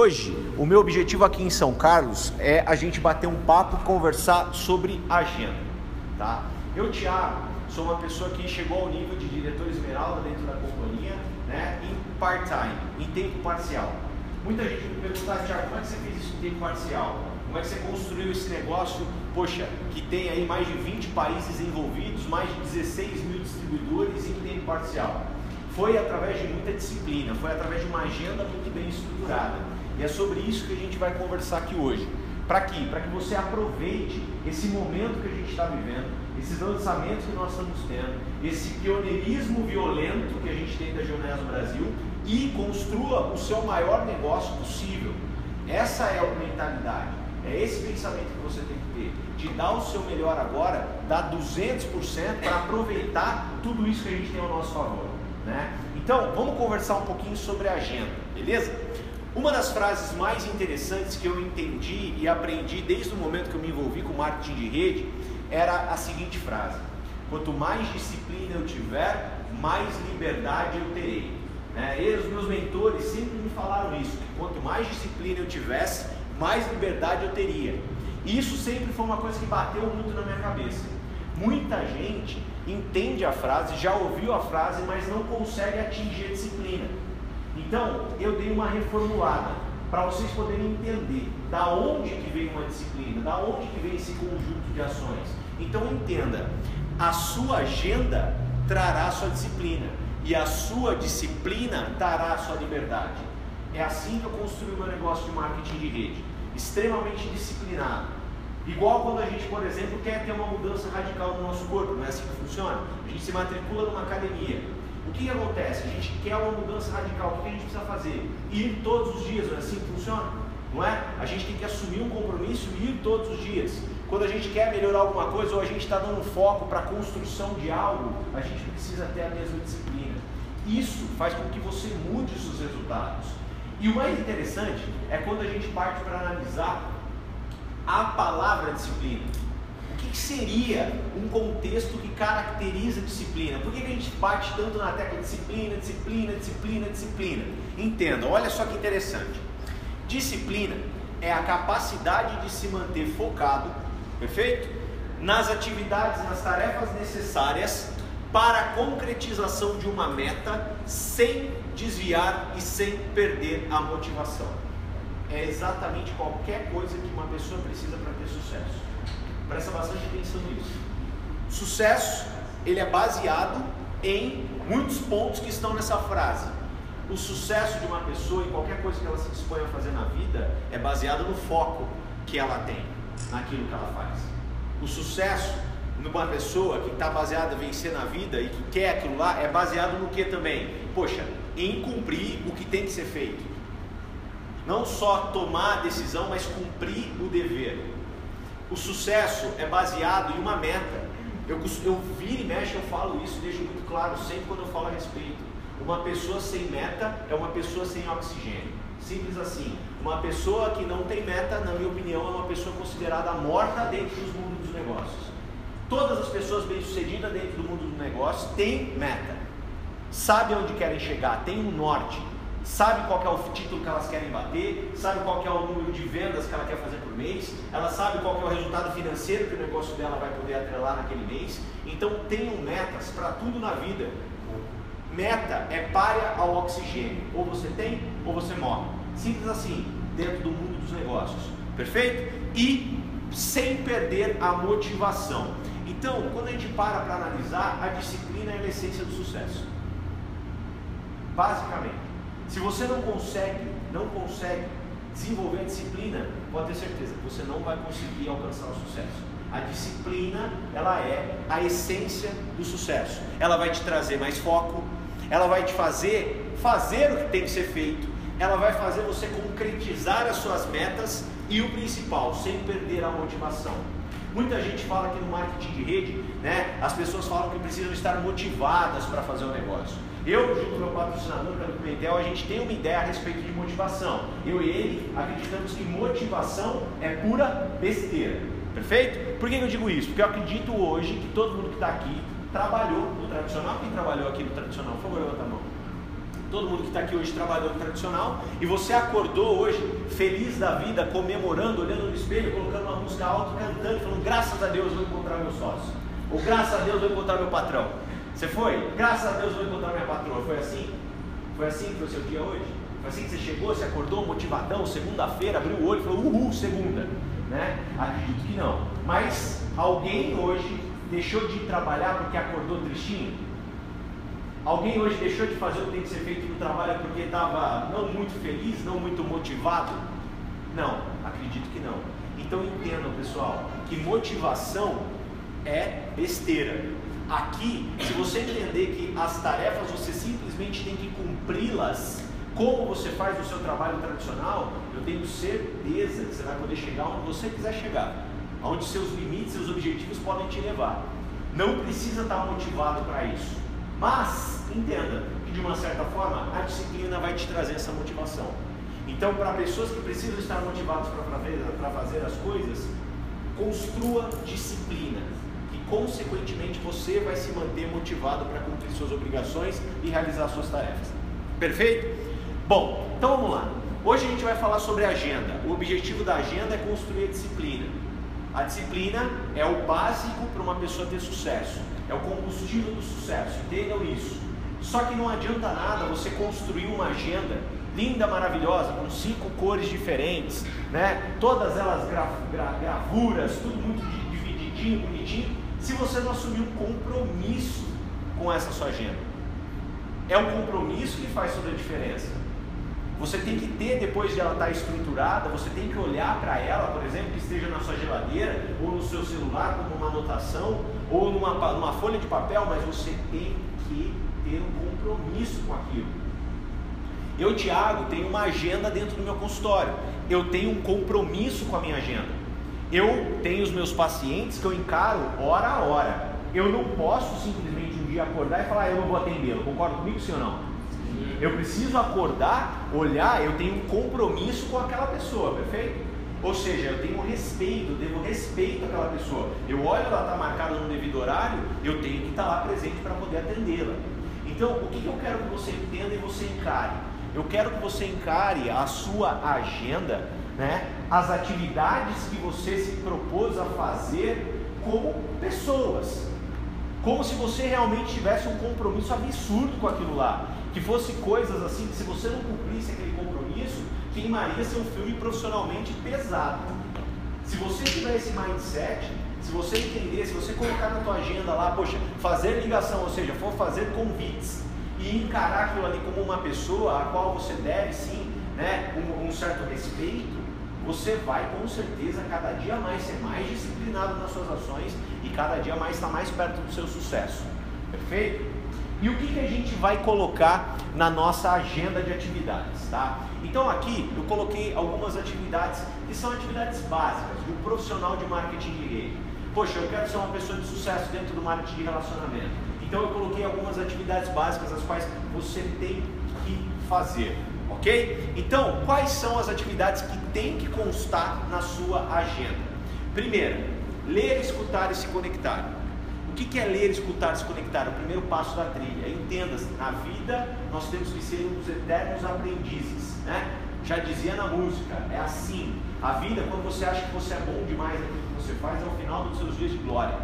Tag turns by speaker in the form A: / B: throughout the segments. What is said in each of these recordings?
A: Hoje, o meu objetivo aqui em São Carlos é a gente bater um papo conversar sobre agenda, tá? Eu, Thiago, sou uma pessoa que chegou ao nível de diretor esmeralda dentro da companhia, né, em part-time, em tempo parcial. Muita gente me pergunta, Thiago, como é que você fez isso em tempo parcial? Como é que você construiu esse negócio, poxa, que tem aí mais de 20 países envolvidos, mais de 16 mil distribuidores em tempo parcial? Foi através de muita disciplina, foi através de uma agenda muito bem estruturada. E é sobre isso que a gente vai conversar aqui hoje. Para quê? Para que você aproveite esse momento que a gente está vivendo, esses lançamentos que nós estamos tendo, esse pioneirismo violento que a gente tem da Geonese Brasil e construa o seu maior negócio possível. Essa é a mentalidade. É esse pensamento que você tem que ter, de dar o seu melhor agora, dar 200% para aproveitar tudo isso que a gente tem ao nosso favor. Né? Então, vamos conversar um pouquinho sobre a agenda, beleza? Uma das frases mais interessantes que eu entendi e aprendi desde o momento que eu me envolvi com marketing de rede era a seguinte frase: Quanto mais disciplina eu tiver, mais liberdade eu terei. É, e os meus mentores sempre me falaram isso: que quanto mais disciplina eu tivesse, mais liberdade eu teria. E isso sempre foi uma coisa que bateu muito na minha cabeça. Muita gente entende a frase, já ouviu a frase, mas não consegue atingir a disciplina. Então, eu dei uma reformulada para vocês poderem entender da onde que vem uma disciplina, da onde que vem esse conjunto de ações. Então, entenda, a sua agenda trará a sua disciplina e a sua disciplina trará a sua liberdade. É assim que eu construí o meu negócio de marketing de rede, extremamente disciplinado. Igual quando a gente, por exemplo, quer ter uma mudança radical no nosso corpo, não é assim que funciona? A gente se matricula numa academia, o que, que acontece? A gente quer uma mudança radical. O que a gente precisa fazer? Ir todos os dias, não é assim que funciona? Não é? A gente tem que assumir um compromisso e ir todos os dias. Quando a gente quer melhorar alguma coisa ou a gente está dando foco para a construção de algo, a gente precisa ter a mesma disciplina. Isso faz com que você mude seus resultados. E o mais interessante é quando a gente parte para analisar a palavra disciplina que seria um contexto que caracteriza disciplina? Por que, a gente bate tanto na tecla disciplina, disciplina, disciplina, disciplina? Entenda, olha só que interessante. Disciplina é a capacidade de se manter focado, perfeito? Nas atividades, nas tarefas necessárias para a concretização de uma meta sem desviar e sem perder a motivação. É exatamente qualquer coisa que uma pessoa precisa para ter bastante atenção nisso. Sucesso, ele é baseado em muitos pontos que estão nessa frase. O sucesso de uma pessoa em qualquer coisa que ela se dispõe a fazer na vida é baseado no foco que ela tem naquilo que ela faz. O sucesso numa pessoa que está baseada em vencer na vida e que quer aquilo lá é baseado no que também? Poxa, em cumprir o que tem que ser feito. Não só tomar a decisão, mas cumprir o dever. O sucesso é baseado em uma meta. Eu, eu viro e mexe, eu falo isso, deixo muito claro sempre quando eu falo a respeito. Uma pessoa sem meta é uma pessoa sem oxigênio. Simples assim. Uma pessoa que não tem meta, na minha opinião, é uma pessoa considerada morta dentro dos mundos dos negócios. Todas as pessoas bem-sucedidas dentro do mundo dos negócios têm meta. Sabem onde querem chegar, têm um norte sabe qual é o título que elas querem bater, sabe qual é o número de vendas que ela quer fazer por mês, ela sabe qual é o resultado financeiro que o negócio dela vai poder atrelar naquele mês. Então tenham metas para tudo na vida. Meta é párea ao oxigênio. Ou você tem ou você morre. Simples assim, dentro do mundo dos negócios. Perfeito? E sem perder a motivação. Então, quando a gente para para analisar, a disciplina é a essência do sucesso. Basicamente. Se você não consegue, não consegue desenvolver a disciplina, pode ter certeza que você não vai conseguir alcançar o sucesso. A disciplina, ela é a essência do sucesso. Ela vai te trazer mais foco, ela vai te fazer fazer o que tem que ser feito, ela vai fazer você concretizar as suas metas e o principal, sem perder a motivação. Muita gente fala aqui no marketing de rede, né? As pessoas falam que precisam estar motivadas para fazer o negócio. Eu, junto com meu patrocinador, pelo Pimentel, a gente tem uma ideia a respeito de motivação. Eu e ele acreditamos que motivação é pura besteira. Perfeito? Por que eu digo isso? Porque eu acredito hoje que todo mundo que está aqui trabalhou no tradicional. Quem trabalhou aqui no tradicional? Por favor, levanta a mão. todo mundo que está aqui hoje trabalhando tradicional, e você acordou hoje feliz da vida, comemorando, olhando no espelho, colocando uma música alta, cantando, falando: graças a Deus vou encontrar meu sócio, ou graças a Deus vou encontrar meu patrão. Você foi? Graças a Deus vou encontrar minha patroa. Foi assim? Foi assim que foi o seu dia hoje? Foi assim que você chegou, você acordou motivadão, segunda-feira, abriu o olho e falou: uhul, segunda. Né? Acredito que não. Mas alguém hoje deixou de trabalhar porque acordou tristinho? Alguém hoje deixou de fazer o que tem que ser feito no trabalho porque estava não muito feliz, não muito motivado? Não, acredito que não. Então entendam, pessoal, que motivação é besteira. Aqui, se você entender que as tarefas você simplesmente tem que cumpri-las como você faz no seu trabalho tradicional, eu tenho certeza que você vai poder chegar onde você quiser chegar, onde seus limites, seus objetivos podem te levar. Não precisa estar motivado para isso. Mas entenda que de uma certa forma a disciplina vai te trazer essa motivação. Então, para pessoas que precisam estar motivadas para fazer as coisas, construa disciplina consequentemente, você vai se manter motivado para cumprir suas obrigações e realizar suas tarefas. Perfeito? Bom, então vamos lá. Hoje a gente vai falar sobre agenda. O objetivo da agenda é construir a disciplina. A disciplina é o básico para uma pessoa ter sucesso. É o combustível do sucesso, entendam isso. Só que não adianta nada você construir uma agenda linda, maravilhosa, com cinco cores diferentes, né? todas elas gra gra gravuras, tudo muito divididinho, bonitinho, se você não assumir um compromisso com essa sua agenda. É o compromisso que faz toda a diferença. Você tem que ter, depois de ela estar estruturada, você tem que olhar para ela, por exemplo, que esteja na sua geladeira, ou no seu celular, como uma anotação, ou numa, numa folha de papel, mas você tem que ter um compromisso com aquilo. Eu, Tiago, tenho uma agenda dentro do meu consultório. Eu tenho um compromisso com a minha agenda. Eu tenho os meus pacientes que eu encaro hora a hora. Eu não posso simplesmente um dia acordar e falar, ah, eu não vou atendê-lo. Concorda comigo, sim ou não? Eu preciso acordar, olhar, eu tenho um compromisso com aquela pessoa, perfeito? Ou seja, eu tenho respeito, eu devo respeito àquela pessoa. Eu olho, ela está marcada no devido horário, eu tenho que estar tá lá presente para poder atendê-la. Então, o que, que eu quero que você entenda e você encare? Eu quero que você encare a sua agenda, né, as atividades que você se propôs a fazer como pessoas. Como se você realmente tivesse um compromisso absurdo com aquilo lá que fosse coisas assim que se você não cumprisse aquele compromisso, queimaria seu filme profissionalmente pesado. Se você tiver esse mindset, se você entender, se você colocar na tua agenda lá, poxa, fazer ligação, ou seja, for fazer convites e encarar aquilo ali como uma pessoa a qual você deve sim, né, um, um certo respeito, você vai com certeza cada dia mais ser mais disciplinado nas suas ações e cada dia mais estar mais perto do seu sucesso. Perfeito? E o que, que a gente vai colocar na nossa agenda de atividades, tá? Então aqui eu coloquei algumas atividades que são atividades básicas um profissional de marketing de rede. Poxa, eu quero ser uma pessoa de sucesso dentro do marketing de relacionamento. Então eu coloquei algumas atividades básicas as quais você tem que fazer, ok? Então, quais são as atividades que tem que constar na sua agenda? Primeiro, ler, escutar e se conectar. O que é ler, escutar, se conectar? O primeiro passo da trilha. Entenda-se, na vida nós temos que ser uns eternos aprendizes. Né? Já dizia na música, é assim. A vida, quando você acha que você é bom demais naquilo que você faz, é o final dos seus dias de glória.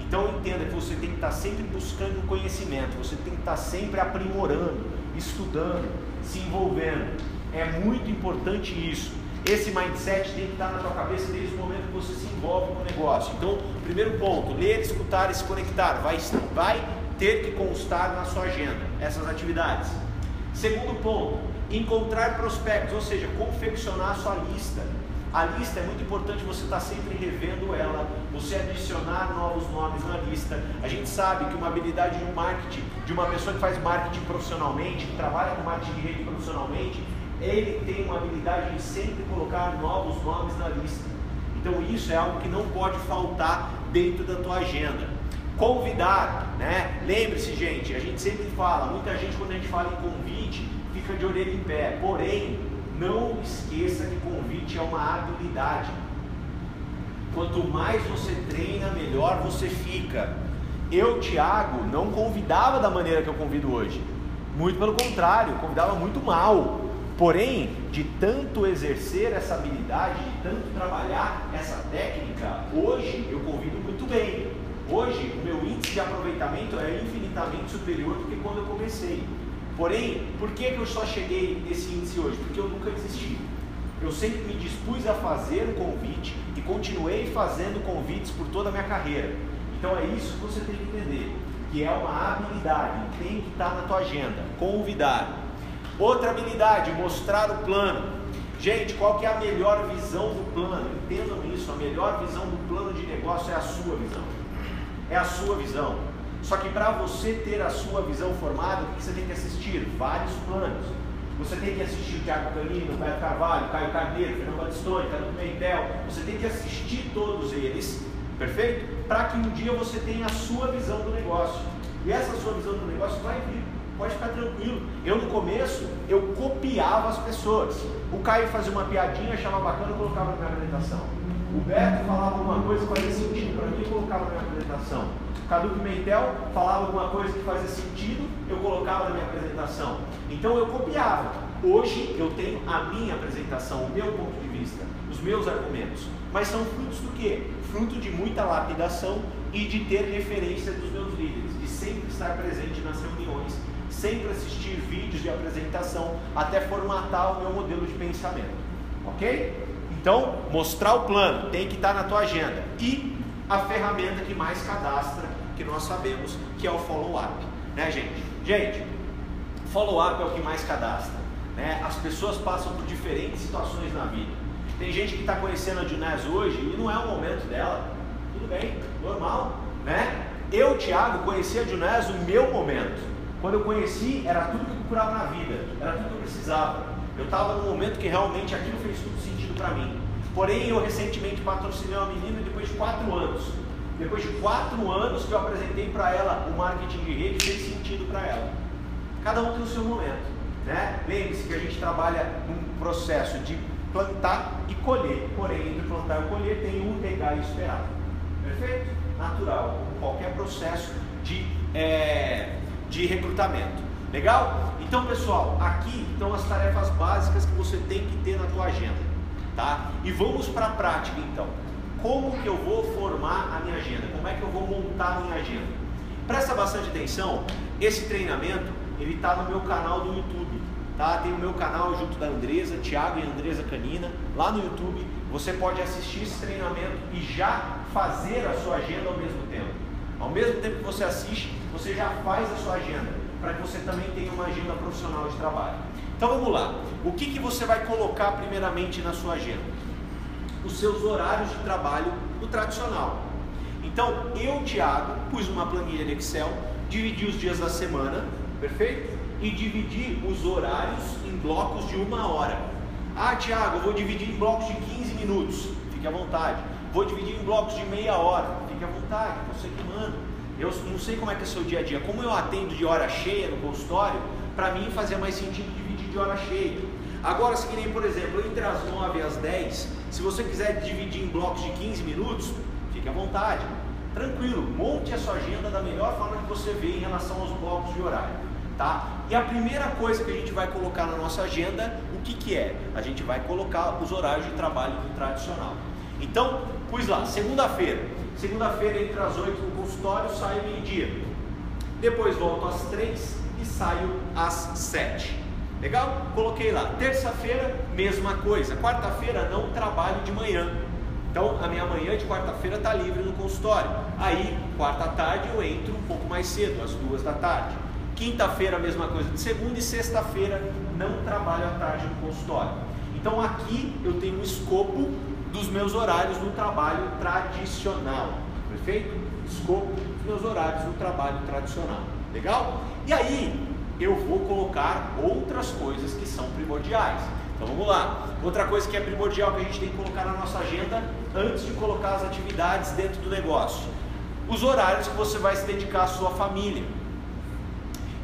A: Então entenda que você tem que estar sempre buscando conhecimento, você tem que estar sempre aprimorando, estudando, se envolvendo. É muito importante isso. Esse mindset tem que estar na tua cabeça desde o momento que você se envolve com o negócio. Então, primeiro ponto, ler, escutar e se conectar. Vai, vai ter que constar na sua agenda essas atividades. Segundo ponto, encontrar prospectos, ou seja, confeccionar a sua lista. A lista é muito importante você estar sempre revendo ela, você adicionar novos nomes na A gente sabe que uma habilidade de um marketing, de uma pessoa que faz marketing profissionalmente, que trabalha com marketing de rede profissionalmente, ele tem uma habilidade de sempre colocar novos nomes na lista. Então isso é algo que não pode faltar dentro da tua agenda. Convidar, né? Lembre-se, gente, a gente sempre fala, muita gente quando a gente fala em convite fica de orelha em pé. Porém, não esqueça que convite é uma habilidade. Quanto mais você treina, melhor você fica. Eu, Thiago, não convidava da maneira que eu convido hoje. Muito pelo contrário, convidava muito mal. Porém, de tanto exercer essa habilidade, de tanto trabalhar essa técnica, hoje eu convido muito bem. Hoje o meu índice de aproveitamento é infinitamente superior do que quando eu comecei. Porém, por que, que eu só cheguei nesse índice hoje? Porque eu nunca desisti. Eu sempre me dispus a fazer o convite e continuei fazendo convites por toda a minha carreira. Então é isso que você tem que entender, que é uma habilidade, tem que estar na tua agenda, convidar. Outra habilidade, mostrar o plano. Gente, qual que é a melhor visão do plano? Entendam isso, a melhor visão do plano de negócio é a sua visão. É a sua visão. Só que para você ter a sua visão formada, o que você tem que assistir? Vários planos. Você tem que assistir Tiago Canino, Caio Carvalho, Caio Carneiro, Fernando Batistoni, Cadu Pimentel. Você tem que assistir todos eles, perfeito? Para que um dia você tenha a sua visão do negócio. E essa sua visão do negócio vai vir. Pode ficar tranquilo. Eu no começo, eu copiava as pessoas. O Caio fazia uma piadinha, achava bacana, eu colocava na minha apresentação. O Beto falava alguma coisa que fazia sentido para mim, colocava na minha apresentação. Cadu Pimentel falava alguma coisa que fazia sentido, eu colocava na minha apresentação. Então eu copiava. Hoje eu tenho a minha apresentação, o meu ponto de vista, os meus argumentos. Mas são frutos do quê? Fruto de muita lapidação e de ter referência dos meus líderes, de sempre estar presente nas reuniões, sempre assistir vídeos de apresentação, até formatar o meu modelo de pensamento. Ok? Então, mostrar o plano tem que estar na tua agenda. E a ferramenta que mais cadastra, que nós sabemos, que é o follow-up. Né, gente? Gente, follow-up é o que mais cadastra. Né? As pessoas passam por diferentes situações na vida. Tem gente que está conhecendo a Junés hoje e não é o momento dela. Tudo bem, normal. Né? Eu, Thiago, conheci a Junés no meu momento. Quando eu conheci, era tudo que eu procurava na vida, era tudo que eu precisava. Eu estava num momento que realmente aquilo fez tudo sentido para mim. Porém, eu recentemente patrocinei uma menina depois de quatro anos. Depois de quatro anos que eu apresentei para ela o marketing de rede, fez sentido para ela. Cada um tem o seu momento. Né? Lembre-se que a gente trabalha num processo de plantar e colher. Porém, entre plantar e colher tem um regar e esperar. Perfeito? Natural, qualquer processo de, é, de recrutamento. Legal? Então, pessoal, aqui estão as tarefas básicas que você tem que ter na tua agenda tá? E vamos para a prática então. Como que eu vou formar a minha agenda? Como é que eu vou montar a minha agenda? Presta bastante atenção, esse treinamento ele está no meu canal do YouTube, tá? Tem o meu canal junto da Andresa, Thiago e Andresa Canina, lá no YouTube. Você pode assistir esse treinamento e já fazer a sua agenda ao mesmo tempo. Ao mesmo tempo que você assiste, você já faz a sua agenda, para que você também tenha uma agenda profissional de trabalho. Então vamos lá. O que, que você vai colocar primeiramente na sua agenda? Os seus horários de trabalho no tradicional. Então eu, Thiago, pus uma planilha de Excel, dividi os dias da semana, perfeito? E dividi os horários em blocos de uma hora. Ah, Thiago, eu vou dividir em blocos de 15 minutos, fique à vontade. Vou dividir em blocos de meia hora, fique à vontade, você que manda. Eu não sei como é que é o seu dia a dia. Como eu atendo de hora cheia no consultório, para mim fazia mais sentido de hora cheia. Agora, se nem, por exemplo, entre as 9 e as 10, se você quiser dividir em blocos de 15 minutos, fique à vontade. Tranquilo, monte a sua agenda da melhor forma que você vê em relação aos blocos de horário. Tá? E a primeira coisa que a gente vai colocar na nossa agenda, o que, que é? A gente vai colocar os horários de trabalho tradicional. Então, pus lá, segunda-feira. Segunda-feira, entre as 8 no consultório, saio meio-dia. Depois volto às 3 e saio às 7. Legal? Coloquei lá. Terça-feira, mesma coisa. Quarta-feira, não trabalho de manhã. Então, a minha manhã de quarta-feira está livre no consultório. Aí, quarta tarde, eu entro um pouco mais cedo, às duas da tarde. Quinta-feira, mesma coisa de segunda. E sexta-feira, não trabalho à tarde no consultório. Então, aqui eu tenho um escopo dos meus horários no trabalho tradicional. Perfeito? Escopo dos meus horários no trabalho tradicional. Legal? E aí, eu vou colocar outras coisas que são primordiais. Então vamos lá. Outra coisa que é primordial que a gente tem que colocar na nossa agenda antes de colocar as atividades dentro do negócio. Os horários que você vai se dedicar à sua família.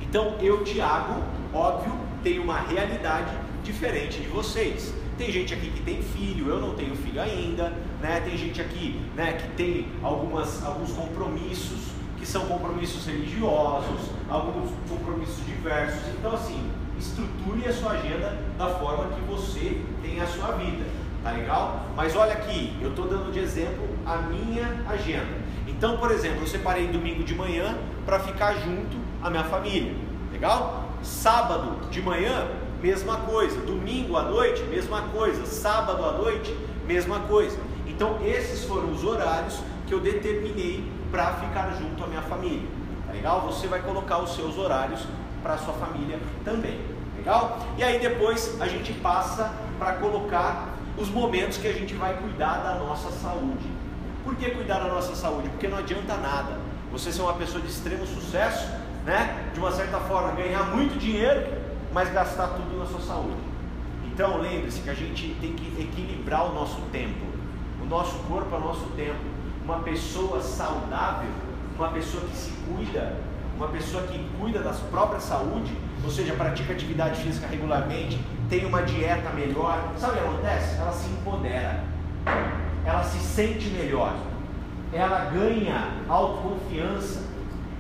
A: Então eu, Tiago, óbvio, tenho uma realidade diferente de vocês. Tem gente aqui que tem filho, eu não tenho filho ainda, né? Tem gente aqui, né, que tem algumas alguns compromissos que são compromissos religiosos, alguns compromissos diversos. Então, assim, estruture a sua agenda da forma que você tem a sua vida, tá legal? Mas olha aqui, eu estou dando de exemplo a minha agenda. Então, por exemplo, eu separei domingo de manhã para ficar junto à minha família, legal? Sábado de manhã, mesma coisa. Domingo à noite, mesma coisa. Sábado à noite, mesma coisa. Então, esses foram os horários que eu determinei para ficar junto à minha família. Tá legal? Você vai colocar os seus horários para sua família também. Legal? E aí depois a gente passa para colocar os momentos que a gente vai cuidar da nossa saúde. Por que cuidar da nossa saúde? Porque não adianta nada. Você ser uma pessoa de extremo sucesso, né? De uma certa forma ganhar muito dinheiro, mas gastar tudo na sua saúde. Então lembre-se que a gente tem que equilibrar o nosso tempo. O nosso corpo é o nosso tempo. Uma pessoa saudável, uma pessoa que se cuida, uma pessoa que cuida da própria saúde, ou seja, pratica atividade física regularmente, tem uma dieta melhor, sabe o que acontece? Ela se empodera, ela se sente melhor, ela ganha autoconfiança.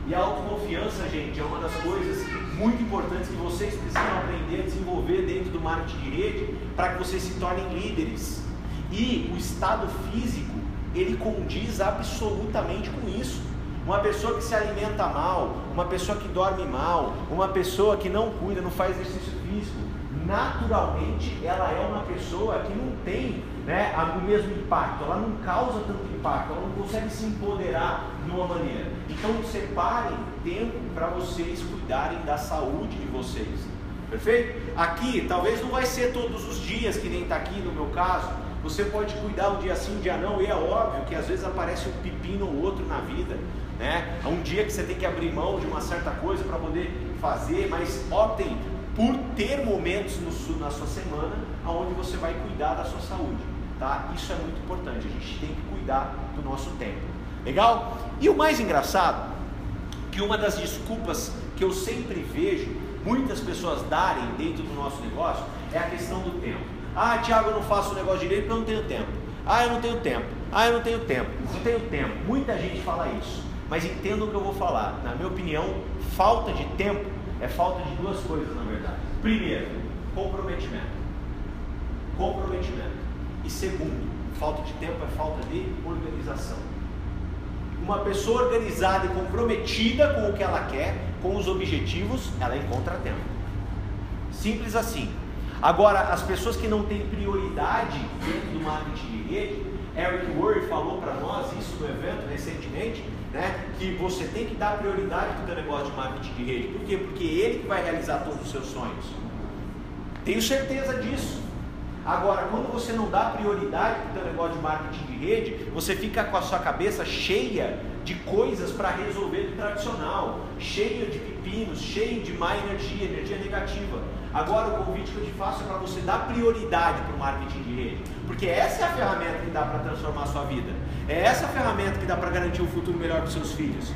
A: E a autoconfiança, gente, é uma das coisas muito importantes que vocês precisam aprender a desenvolver dentro do marketing de rede para que vocês se tornem líderes. E o estado físico, ele condiz absolutamente com isso. Uma pessoa que se alimenta mal, uma pessoa que dorme mal, uma pessoa que não cuida, não faz exercício físico, naturalmente ela é uma pessoa que não tem né, o mesmo impacto, ela não causa tanto impacto, ela não consegue se empoderar de uma maneira. Então separem tempo para vocês cuidarem da saúde de vocês. Perfeito? Aqui, talvez não vai ser todos os dias, que nem está aqui no meu caso, você pode cuidar um dia sim, um dia não, e é óbvio que às vezes aparece um pepino ou outro na vida, né? É um dia que você tem que abrir mão de uma certa coisa para poder fazer, mas optem por ter momentos no, na sua semana onde você vai cuidar da sua saúde, tá? Isso é muito importante, a gente tem que cuidar do nosso tempo. Legal? E o mais engraçado, que uma das desculpas que eu sempre vejo muitas pessoas darem dentro do nosso negócio é a questão do tempo. Ah, Tiago, eu não faço o negócio direito porque eu não tenho tempo. Ah, eu não tenho tempo. Ah, eu não tenho tempo. Não tenho tempo. Muita gente fala isso. Mas entenda o que eu vou falar. Na minha opinião, falta de tempo é falta de duas coisas, na verdade. Primeiro, comprometimento. Comprometimento. E segundo, falta de tempo é falta de organização. Uma pessoa organizada e comprometida com o que ela quer, com os objetivos, ela encontra tempo. Simples assim. Agora, as pessoas que não têm prioridade dentro do marketing de rede, Eric Worre falou para nós isso no evento recentemente, né, que você tem que dar prioridade para o negócio de marketing de rede. Por quê? Porque ele que vai realizar todos os seus sonhos. Tenho certeza disso. Agora, quando você não dá prioridade para o teu negócio de marketing de rede, você fica com a sua cabeça cheia de coisas para resolver do tradicional, cheia de pepinos, cheio de má energia, energia negativa. Agora o convite que eu te faço é para você dar prioridade para o marketing de rede, porque essa é a ferramenta que dá para transformar a sua vida, é essa a ferramenta que dá para garantir um futuro melhor para os seus filhos.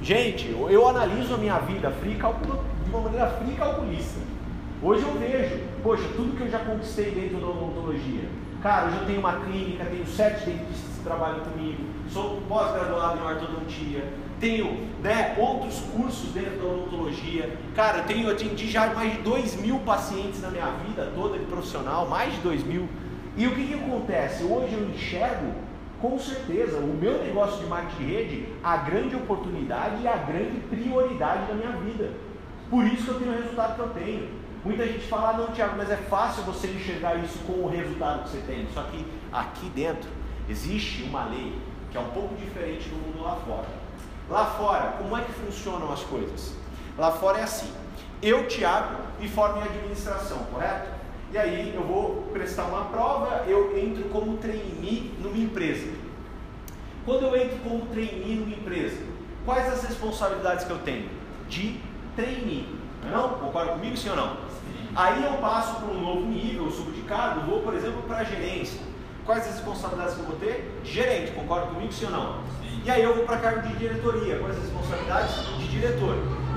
A: Gente, eu analiso a minha vida fria, de uma maneira fria e calculista. Hoje eu vejo, poxa, tudo que eu já conquistei dentro da odontologia. Cara, hoje eu tenho uma clínica, tenho sete dentistas que trabalham comigo, sou pós-graduado em ortodontia, tenho né, outros cursos dentro da odontologia. Cara, eu tenho atendi já mais de 2 mil pacientes na minha vida toda de profissional, mais de 2 mil. E o que, que acontece? Hoje eu enxergo, com certeza, o meu negócio de marketing de rede, a grande oportunidade e a grande prioridade da minha vida. Por isso que eu tenho o resultado que eu tenho. Muita gente fala, não, Tiago, mas é fácil você enxergar isso com o resultado que você tem. Só que aqui dentro existe uma lei que é um pouco diferente do mundo lá fora. Lá fora, como é que funcionam as coisas? Lá fora é assim: eu, Tiago, me formo em administração, correto? E aí eu vou prestar uma prova, eu entro como trainee numa empresa. Quando eu entro como trainee numa empresa, quais as responsabilidades que eu tenho? De trainee. Não? Concorda comigo, sim ou não? Sim. Aí eu passo para um novo nível, subo de cargo, vou, por exemplo, para a gerência. Quais as responsabilidades que eu vou ter? Gerente, concorda comigo, sim ou não? E aí eu vou para cargo de diretoria, com as responsabilidades de diretor.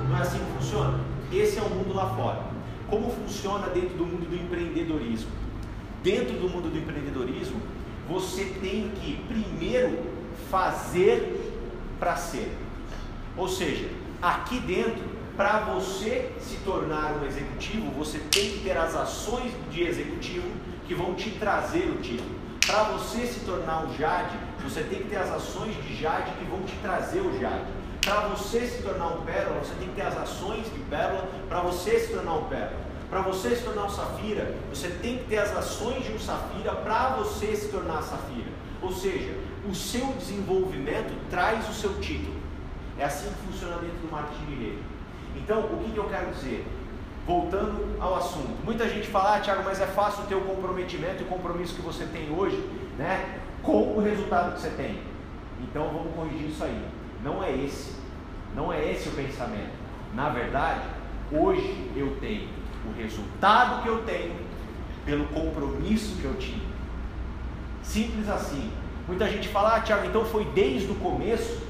A: Não é assim que funciona? Esse é o mundo lá fora. Como funciona dentro do mundo do empreendedorismo? Dentro do mundo do empreendedorismo, você tem que primeiro fazer para ser. Ou seja, aqui dentro, para você se tornar um executivo, você tem que ter as ações de executivo que vão te trazer o título. Para você se tornar um Jade, você tem que ter as ações de Jade que vão te trazer o Jade. Para você se tornar um Pérola, você tem que ter as ações de Pérola para você se tornar um Pérola. Para você se tornar um Safira, você tem que ter as ações de um Safira para você se tornar Safira. Ou seja, o seu desenvolvimento traz o seu título. É assim que funciona dentro do marketing de rede. Então, o que, que eu quero dizer? Voltando ao assunto. Muita gente fala, ah, Thiago, mas é fácil ter o comprometimento e o compromisso que você tem hoje, né? Com o resultado que você tem. Então vamos corrigir isso aí. Não é esse. Não é esse o pensamento. Na verdade, hoje eu tenho o resultado que eu tenho pelo compromisso que eu tinha. Simples assim. Muita gente fala, ah, Tiago, então foi desde o começo,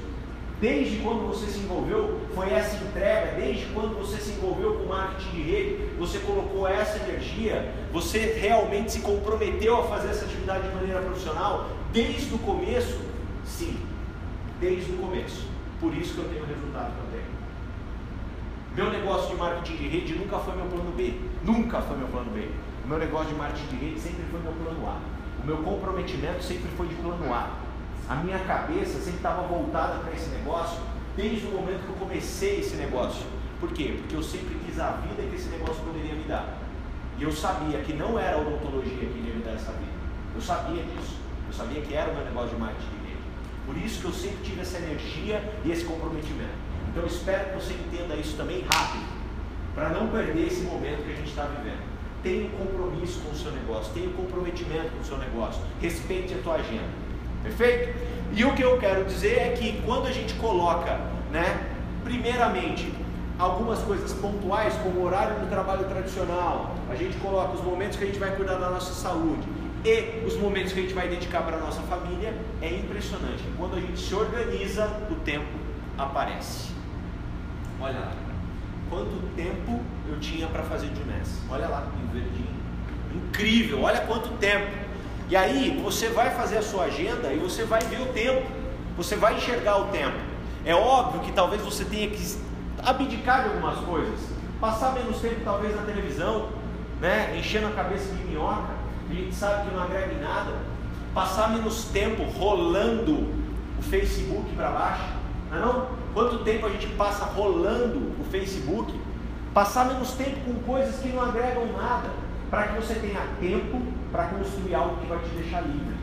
A: desde quando você se envolveu, foi essa entrega, desde quando você se envolveu com marketing de rede, você colocou essa energia, você realmente se comprometeu a fazer essa atividade de maneira profissional, desde o começo? Sim, desde o começo. Por isso que eu tenho o resultado que eu tenho. Meu negócio de marketing de rede nunca foi meu plano B. Nunca foi meu plano B. O meu negócio de marketing de rede sempre foi meu plano A. O meu comprometimento sempre foi de plano A. A minha cabeça sempre estava voltada para esse negócio desde o momento que eu comecei esse negócio. Por quê? Porque eu sempre quis a vida que esse negócio poderia me dar. E eu sabia que não era a odontologia que iria me dar essa vida. Eu sabia disso. Eu sabia que era o meu negócio de marketing. Por isso que eu sempre tive essa energia e esse comprometimento. Então eu espero que você entenda isso também rápido, para não perder esse momento que a gente está vivendo. Tenha um compromisso com o seu negócio, tenha um comprometimento com o seu negócio, respeite a tua agenda. Perfeito? E o que eu quero dizer é que quando a gente coloca, né, primeiramente, algumas coisas pontuais, como o horário do trabalho tradicional, a gente coloca os momentos que a gente vai cuidar da nossa saúde e os momentos que a gente vai dedicar para a nossa família, é impressionante. Quando a gente se organiza, o tempo aparece. Olha lá. Quanto tempo eu tinha para fazer Juness? Olha lá, em verdinho. Incrível, olha quanto tempo. E aí, você vai fazer a sua agenda e você vai ver o tempo. Você vai enxergar o tempo. É óbvio que talvez você tenha que abdicar de algumas coisas. Passar menos tempo talvez na televisão, né? Enchendo a cabeça de minhoca. A gente sabe que não agrega em nada. Passar menos tempo rolando o Facebook para baixo. Não é não? Quanto tempo a gente passa rolando o Facebook? Passar menos tempo com coisas que não agregam nada, para que você tenha tempo para construir algo que vai te deixar livre.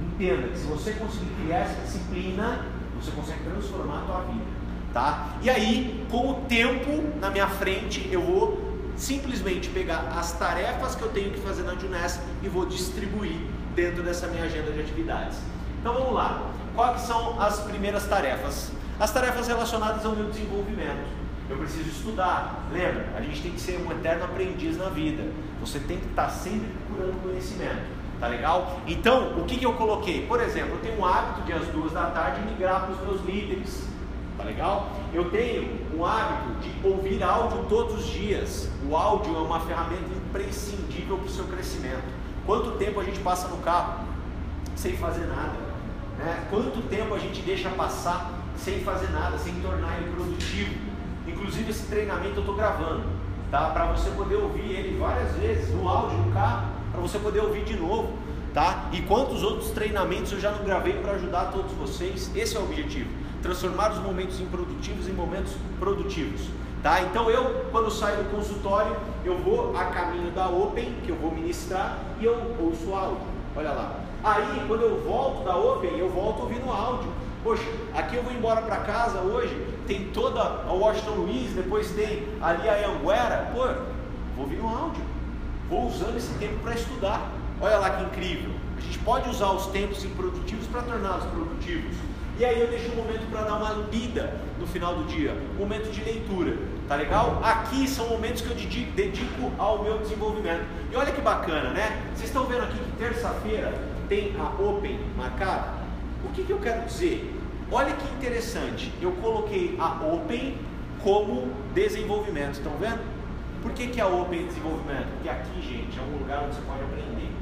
A: Entenda que se você conseguir criar essa disciplina, você consegue transformar a tua vida. Tá? E aí, com o tempo na minha frente, eu vou simplesmente pegar as tarefas que eu tenho que fazer na Juness e vou distribuir dentro dessa minha agenda de atividades. Então vamos lá. Quais são as primeiras tarefas? As tarefas relacionadas ao meu desenvolvimento. Eu preciso estudar. Lembra? A gente tem que ser um eterno aprendiz na vida. Você tem que estar sempre procurando conhecimento. Tá legal? Então, o que, que eu coloquei? Por exemplo, eu tenho um hábito de às duas da tarde migrar para os meus líderes. Tá legal? Eu tenho um hábito de ouvir áudio todos os dias. O áudio é uma ferramenta imprescindível para o seu crescimento. Quanto tempo a gente passa no carro sem fazer nada? Né? Quanto tempo a gente deixa passar sem fazer nada, sem tornar ele produtivo? Inclusive esse treinamento eu estou gravando, tá? Para você poder ouvir ele várias vezes no áudio no carro, para você poder ouvir de novo, tá? E quantos outros treinamentos eu já não gravei para ajudar todos vocês? Esse é o objetivo: transformar os momentos improdutivos em momentos produtivos. Tá? Então eu, quando saio do consultório, eu vou a caminho da Open, que eu vou ministrar, e eu ouço áudio. Olha lá. Aí, quando eu volto da Open, eu volto ouvindo áudio. Poxa, aqui eu vou embora para casa hoje, tem toda a Washington Luiz, depois tem ali a Anguera. Pô, vou ouvir um áudio. Vou usando esse tempo para estudar. Olha lá que incrível. A gente pode usar os tempos improdutivos para torná-los produtivos. E aí eu deixo um momento para dar uma lida no final do dia, um momento de leitura, tá legal? Aqui são momentos que eu dedico ao meu desenvolvimento. E olha que bacana, né? Vocês estão vendo aqui que terça-feira tem a Open marcada? O que, que eu quero dizer? Olha que interessante, eu coloquei a Open como desenvolvimento, estão vendo? Por que, que a Open é desenvolvimento? Porque aqui, gente, é um lugar onde você pode aprender.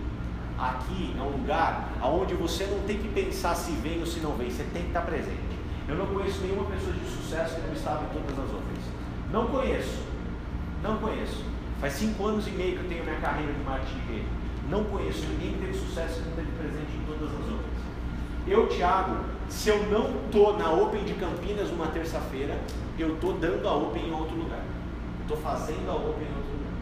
A: Aqui é um lugar onde você não tem que pensar se vem ou se não vem, você tem que estar presente. Eu não conheço nenhuma pessoa de sucesso que não estava em todas as Opens. Não conheço. Não conheço. Faz cinco anos e meio que eu tenho minha carreira de marketing. Não conheço ninguém que teve sucesso que não teve presente em. Eu, Thiago, se eu não tô na Open de Campinas uma terça-feira, eu tô dando a Open em outro lugar. Estou fazendo a Open em outro lugar.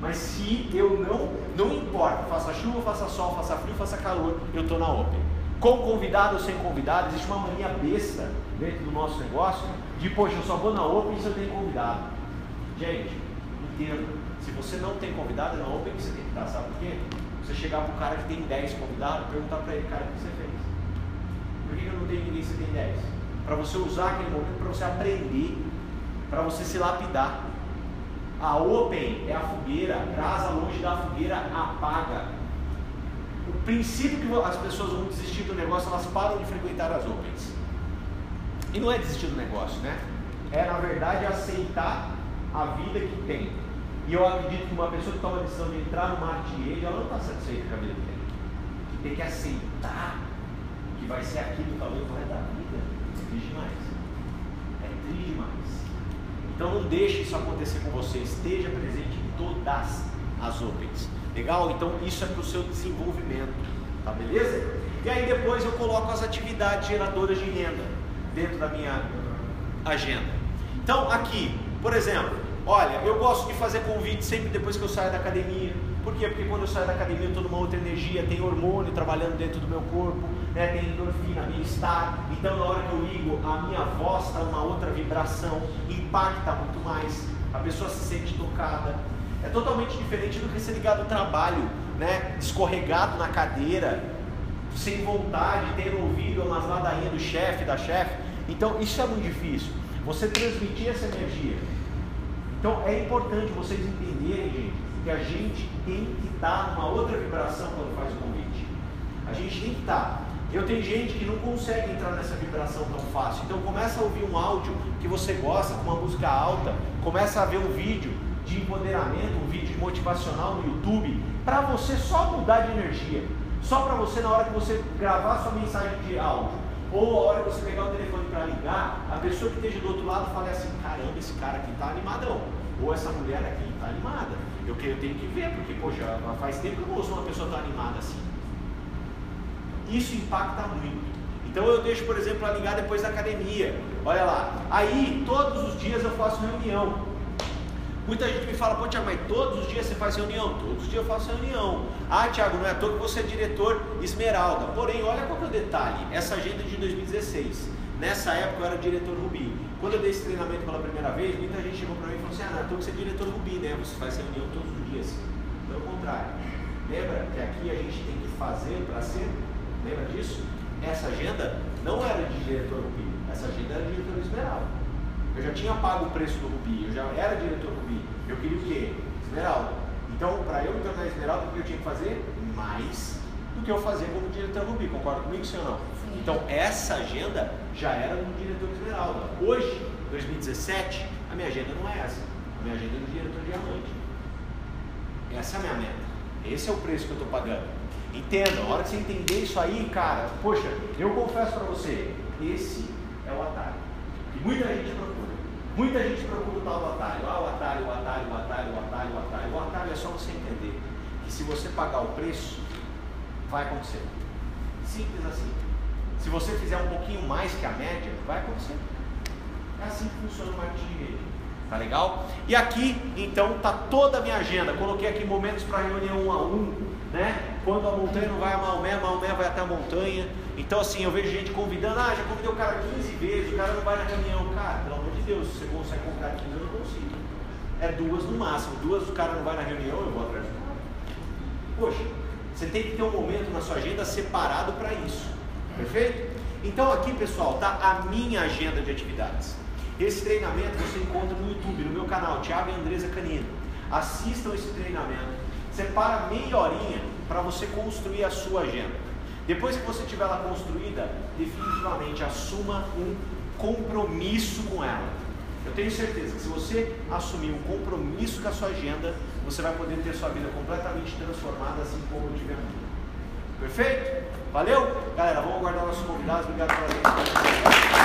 A: Mas se eu não, não importa, faça chuva, faça sol, faça frio, faça calor, eu estou na Open. Com convidado ou sem convidado, existe uma mania besta dentro do nosso negócio de, poxa, eu só vou na Open se eu tenho convidado. Gente, entenda, se você não tem convidado, é na Open que você tem que estar, sabe por quê? Você chegar para o cara que tem 10 convidados, perguntar para ele, cara, o que você fez? Por que eu não tenho ninguém se tem 10? Para você usar aquele momento para você aprender, para você se lapidar. A open é a fogueira, brasa longe da fogueira apaga. O princípio que as pessoas vão desistir do negócio, elas param de frequentar as opens. E não é desistir do negócio, né? É na verdade aceitar a vida que tem. E eu acredito que uma pessoa que toma a decisão de entrar no marketing ela não está satisfeita com a vida que tem. Tem que aceitar que vai ser aquilo talvez o resto da vida. É triste demais. É triste demais. Então não deixe isso acontecer com você. Esteja presente em todas as opens. Legal? Então isso é para o seu desenvolvimento. Tá beleza? E aí depois eu coloco as atividades geradoras de renda dentro da minha agenda. Então aqui, por exemplo, olha, eu gosto de fazer convite sempre depois que eu saio da academia. Por quê? Porque quando eu saio da academia eu estou numa outra energia, tem hormônio trabalhando dentro do meu corpo, né? tem endorfina, bem-estar. Então na hora que eu ligo, a minha voz está uma outra vibração, impacta muito mais, a pessoa se sente tocada. É totalmente diferente do que ser ligado ao trabalho, né? escorregado na cadeira, sem vontade, tendo ouvido umas ladainhas do chefe, da chefe. Então isso é muito difícil. Você transmitir essa energia. Então é importante vocês entenderem, gente, que a gente tem que estar numa outra vibração quando faz o convite. A gente tem que estar. Eu tenho gente que não consegue entrar nessa vibração tão fácil. Então começa a ouvir um áudio que você gosta, com uma música alta, começa a ver um vídeo de empoderamento, um vídeo motivacional no YouTube, para você só mudar de energia. Só para você, na hora que você gravar sua mensagem de áudio, ou a hora que você pegar o telefone para ligar, a pessoa que esteja do outro lado fale assim: caramba, esse cara aqui está animadão. Ou essa mulher aqui está animada. Eu, eu tenho que ver, porque, poxa, faz tempo que eu não ouço uma pessoa tão animada assim. Isso impacta muito. Então eu deixo, por exemplo, a ligar depois da academia. Olha lá. Aí, todos os dias eu faço reunião. Muita gente me fala, pô Tiago, mas todos os dias você faz reunião? Todos os dias eu faço reunião. Ah, Tiago, não é à toa que você é diretor Esmeralda. Porém, olha qual que é o detalhe. Essa agenda é de 2016. Nessa época eu era diretor Rubi. Quando eu dei esse treinamento pela primeira vez, muita gente chegou para mim e falou assim: Ah, não, você é diretor Rubi, né? Você faz reunião todos os dias. Pelo contrário. Lembra que aqui a gente tem que fazer para ser? Lembra disso? Essa agenda não era de diretor Rubi, essa agenda era de diretor Esmeralda. Eu já tinha pago o preço do Rubi, eu já era diretor Rubi. Eu queria o quê? Esmeralda. Então, para eu me tornar Esmeralda, o que eu tinha que fazer? Mais do que eu fazia como diretor Rubi. Concorda comigo, sim ou não? Sim. Então, essa agenda já era do diretor Esmeralda. Hoje, 2017, a minha agenda não é essa. A minha agenda é do diretor Diamante. Essa é a minha meta. Esse é o preço que eu estou pagando. Entenda, a hora que você entender isso aí, cara, poxa, eu confesso para você, esse é o atalho. E muita gente procura. Muita gente procura o tal do atalho. Ah, o atalho, o atalho, o atalho, o atalho, o atalho. O atalho é só você entender que se você pagar o preço, vai acontecer. Simples assim. Se você fizer um pouquinho mais que a média, vai acontecer. É assim que funciona o marketing de rede. Tá legal? E aqui, então, tá toda a minha agenda. Coloquei aqui momentos para reunião um a um? Quando a montanha não vai a Maomé, Maomé vai até a montanha. Então, assim, eu vejo gente convidando, ah, já convidei o cara 15 vezes, o cara não vai na reunião. Cara, pelo amor de Deus, se você consegue convidar 15, eu não consigo. É duas no máximo. Duas o cara não vai na reunião, eu vou atrás do cara. Poxa, você tem que ter um momento na sua agenda separado para isso. Perfeito? Então aqui, pessoal, tá a minha agenda de atividades. Esse treinamento você encontra no YouTube, no meu canal, Thiago e Andresa Canino. Assistam esse treinamento. Separa meia horinha para você construir a sua agenda. Depois que você tiver ela construída, definitivamente assuma um compromisso com ela. Eu tenho certeza que se você assumir um compromisso com a sua agenda, você vai poder ter sua vida completamente transformada, assim como eu tive a minha. Perfeito? Valeu? Galera, vamos aguardar nossos convidados. Obrigado pela atenção.